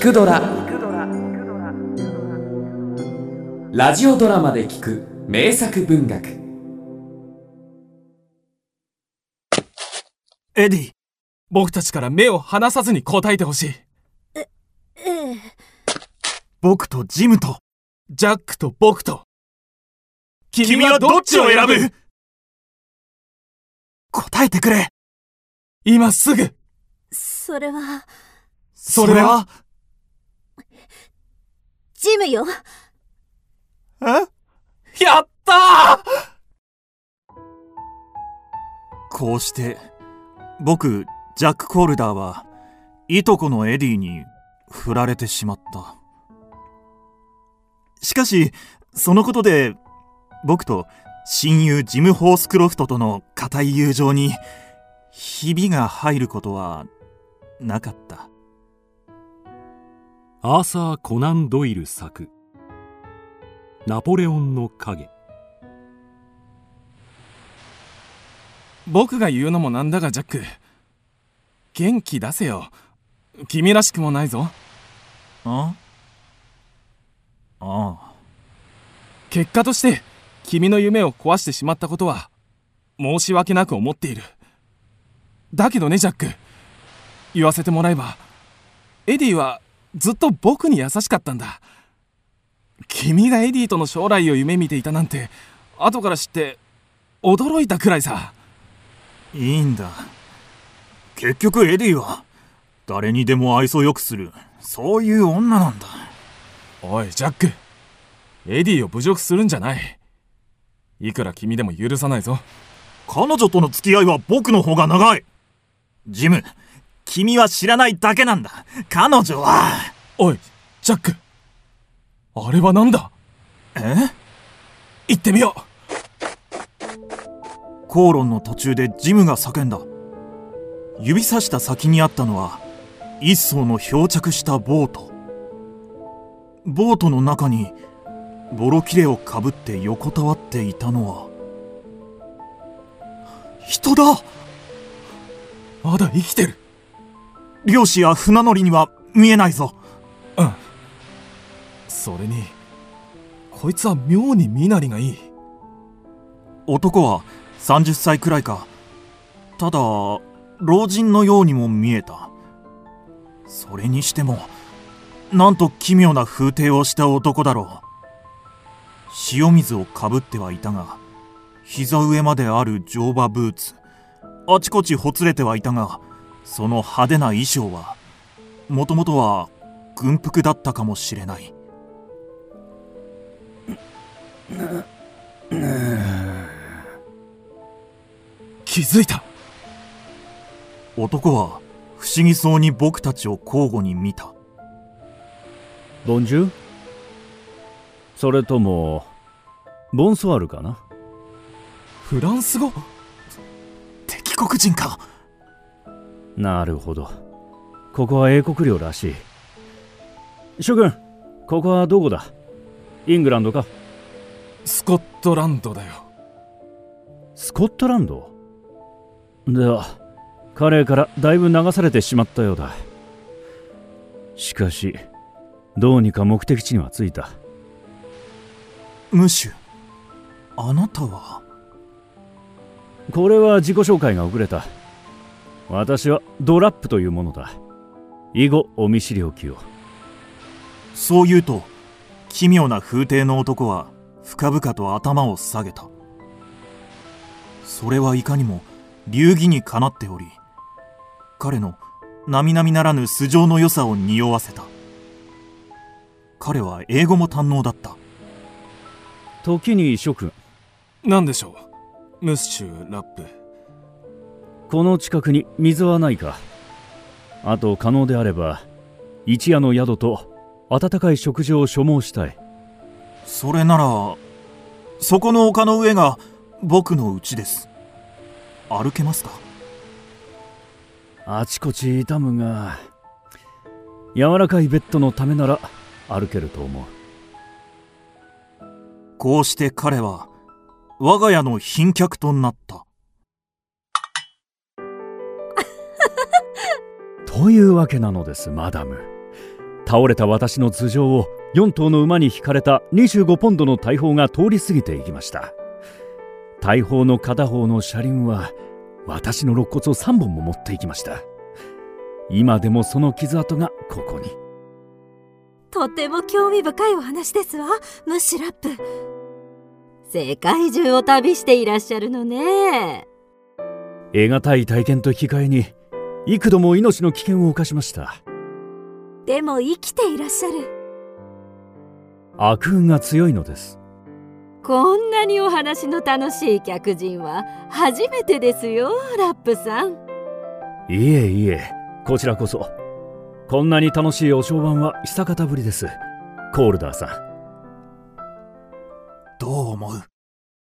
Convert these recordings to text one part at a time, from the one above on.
聞くドラ」ラジオドラマで聞く名作文学。エディ僕たちから目を離さずに答えてほしい。ええ僕とジムとジャックと僕と。君はどっちを選ぶ？答えてくれ。今すぐ。それは。それは？ジムよ。え？やったこうして僕ジャック・コールダーはいとこのエディに振られてしまった。しかしそのことで僕と親友ジム・ホースクロフトとの固い友情にひびが入ることはなかった。アーサー・コナン・ドイル作「ナポレオンの影」僕が言うのもなんだがジャック。元気出せよ。君らしくもないぞ。あ？ああ。結果として君の夢を壊してしまったことは申し訳なく思っている。だけどねジャック。言わせてもらえばエディはずっと僕に優しかったんだ。君がエディとの将来を夢見ていたなんて後から知って驚いたくらいさ。いいんだ。結局エディは誰にでも愛想よくするそういう女なんだ。おいジャック。エディを侮辱するんじゃない。いくら君でも許さないぞ。彼女との付き合いは僕の方が長い。ジム君は知らないだけなんだ。彼女は。おいジャック。あれは何だ？え？行ってみよう。口論の途中でジムが叫んだ。指さした先にあったのは一艘の漂着したボート。ボートの中にボロ切れをかぶって横たわっていたのは人だ！まだ生きてる漁師や船乗りには見えないぞ。うん。それにこいつは妙に身なりがいい。男は30歳くらいか。ただ老人のようにも見えた。それにしてもなんと奇妙な風景をした男だろう。塩水をかぶってはいたが膝上まである乗馬ブーツあちこちほつれてはいたがその派手な衣装はもともとは軍服だったかもしれない。気づいた。男は不思議そうに僕たちを交互に見た。ボンジュそれともボンソワールかな？フランス語？敵国人か？なるほど。ここは英国領らしい。諸君ここはどこだ？イングランドか？スコットランドだよ。スコットランド？では彼からだいぶ流されてしまったようだ。しかしどうにか目的地には着いた。ムシュあなたは？これは自己紹介が遅れた私はドラップというものだ。以後お見知りおきを。そう言うと奇妙な風景の男は深々と頭を下げた。それはいかにも流儀にかなっており彼の並々ならぬ素性の良さを匂わせた。彼は英語も堪能だった。時に諸君。何でしょうムッシュラップこの近くに水はないか。あと可能であれば一夜の宿と温かい食事を所望したい。それならそこの丘の上が僕の家です。歩けますか？あちこち痛むが柔らかいベッドのためなら歩けると思う。こうして彼は我が家の賓客となったというわけなのですマダム。倒れた私の頭上を4頭の馬に引かれた25ポンドの大砲が通り過ぎていきました。大砲の片方の車輪は私の肋骨を3本も持っていきました。今でもその傷跡がここに。とても興味深いお話ですわムッシュラップ。世界中を旅していらっしゃるのね。得難い体験と引き換えに幾度も命の危険を冒しました。でも生きていらっしゃる。悪運が強いのです。こんなにお話の楽しい客人は初めてですよラップさん。いえいえこちらこそ。こんなに楽しいお商売は久方ぶりです。コールダーさん。どう思う？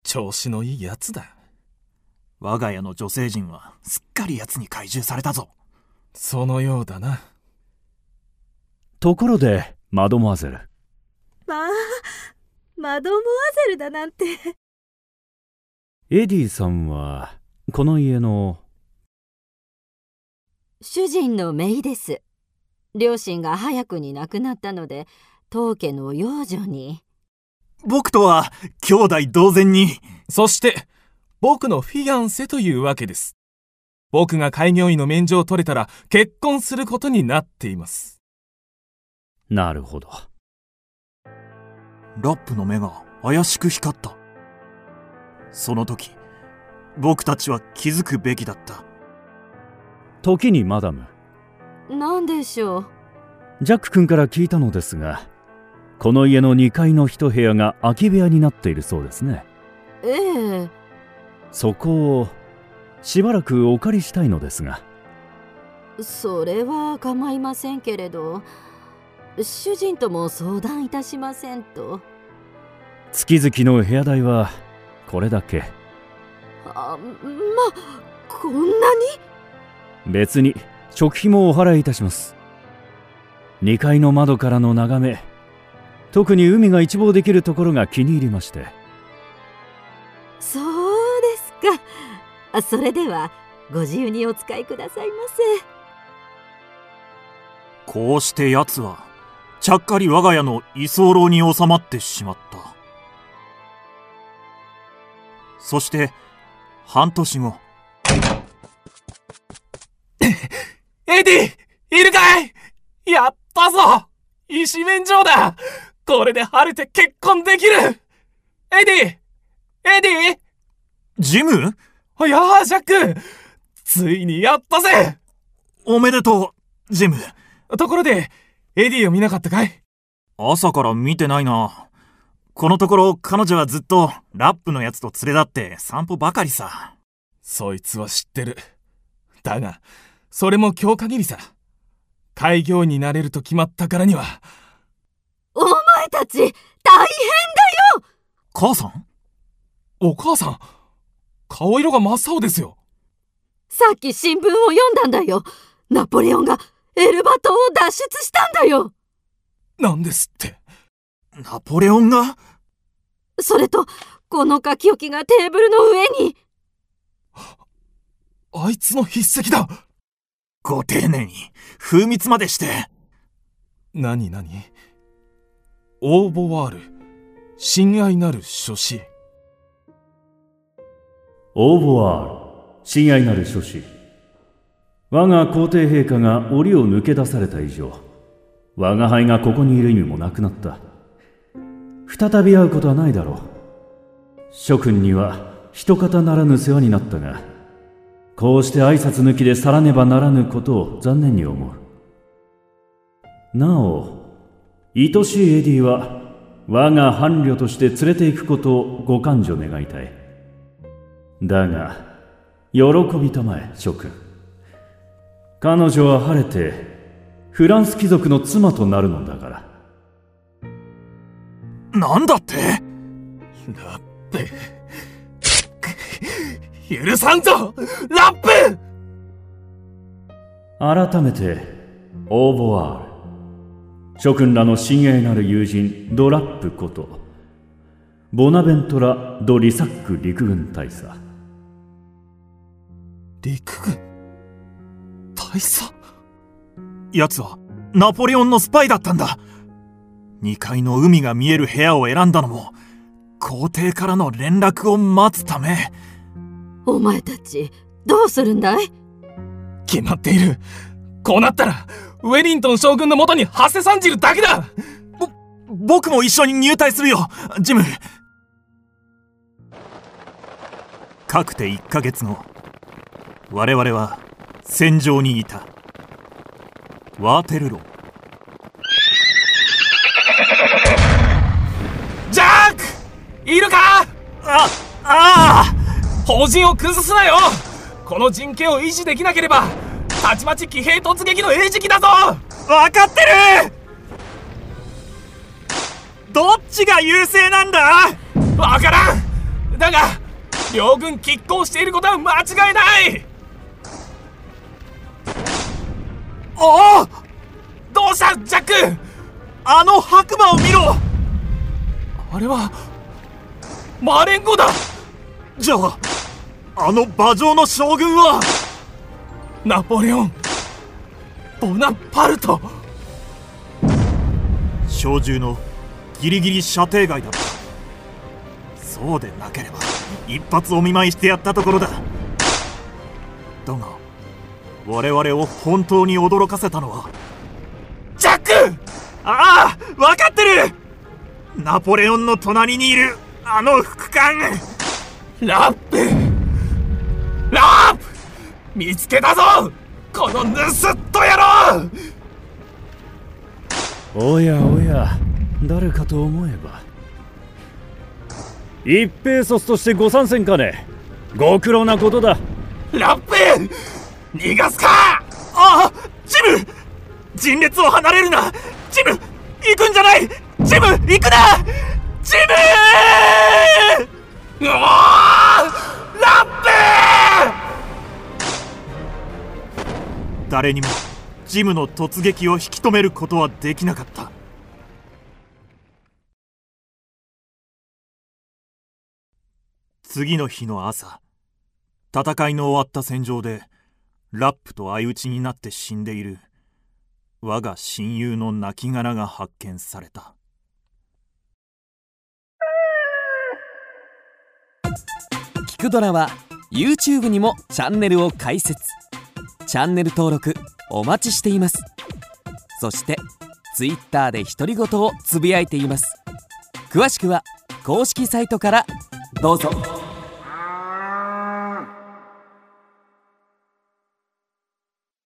調子のいいやつだ我が家の女性陣はすっかり奴に怪獣されたぞ。そのようだな。ところでマドモアゼル。まあマドモアゼルだなんて。エディさんはこの家の。主人の姪です。両親が早くに亡くなったので当家の養女に。僕とは兄弟同然に。そして僕のフィアンセというわけです。僕が開業医の免状を取れたら結婚することになっています。なるほど。ラップの目が怪しく光った。その時僕たちは気づくべきだった。時にマダム。何でしょう？ジャック君から聞いたのですがこの家の2階の一部屋が空き部屋になっているそうですね。ええそこをしばらくお借りしたいのですが。それは構いませんけれど主人とも相談いたしませんと。月々の部屋代はこれだけ。あまこんなに？別に食費もお払いいたします。2階の窓からの眺め特に海が一望できるところが気に入りましてか。あそれではご自由にお使いくださいまこうして奴はちゃっかり我が家の居候に収まってしまった。そして半年後。エディいるかい？やったぞ！医師免状だ！これで晴れて結婚できる！エディエディジム？いやあジャックついにやったぜ。おめでとうジム。ところでエディを見なかったかい？朝から見てないな。このところ彼女はずっとラップのやつと連れ立って散歩ばかりさ。そいつは知ってる。だがそれも今日限りさ。開業医になれると決まったからには。お前たち大変だよ！母さん？お母さん？顔色が真っ青ですよ。さっき新聞を読んだんだよ。ナポレオンがエルバ島を脱出したんだよ。なんですって。ナポレオンが？それとこの書き置きがテーブルの上に。あいつの筆跡だ。ご丁寧に風密までして。何何？応募はある。親愛なる書士オーボワール親愛なる諸子。我が皇帝陛下が檻を抜け出された以上我が輩がここにいる意味もなくなった。再び会うことはないだろう。諸君には一方ならぬ世話になったがこうして挨拶抜きで去らねばならぬことを残念に思う。なお愛しいエディは我が伴侶として連れて行くことをご勘定願いたい。だが喜びたまえ諸君。彼女は晴れてフランス貴族の妻となるのだから。なんだって？ラップ許さんぞ！ラップ改めてオーボワール。諸君らの親愛なる友人ドラップことボナベントラ・ド・リサック陸軍大佐陸軍。大佐？奴はナポレオンのスパイだったんだ。2階の海が見える部屋を選んだのも皇帝からの連絡を待つため。お前たちどうするんだい？決まっている。こうなったらウェリントン将軍のもとにハセさんじるだけだ！ぼ僕も一緒に入隊するよジム。かくて1ヶ月後我々は戦場にいた。ワーテルロー。ジャック!いるか?あああ!法人を崩すなよ!この陣形を維持できなければたちまち騎兵突撃の餌食だぞ!分かってる!どっちが優勢なんだ?わからん!だが両軍拮抗していることは間違いないおおどうしたジャック！あの白馬を見ろ！あれはマレンゴだ！じゃああの馬上の将軍はナポレオンボナパルト！小銃のギリギリ射程外だ。ったそうでなければ一発お見舞いしてやったところだ。だが我々を本当に驚かせたのは。ジャック!ああ!分かってる!ナポレオンの隣にいるあの副官!ラップ!ラップ!見つけたぞ!この盗っ人野郎!おやおや誰かと思えば。一兵卒としてご参戦かね。ご苦労なことだ。ラップ逃がすか！ああジム！陣列を離れるな！ジム行くんじゃない！ジム行くな！ジム！うわラッ誰にもジムの突撃を引き止めることはできなかった。次の日の朝戦いの終わった戦場でラップと相打ちになって死んでいる。我が親友の亡骸が発見された。聞くドラは YouTube にもチャンネルを開設。チャンネル登録お待ちしています。そして Twitter で独り言をつぶやいています。詳しくは公式サイトからどうぞ。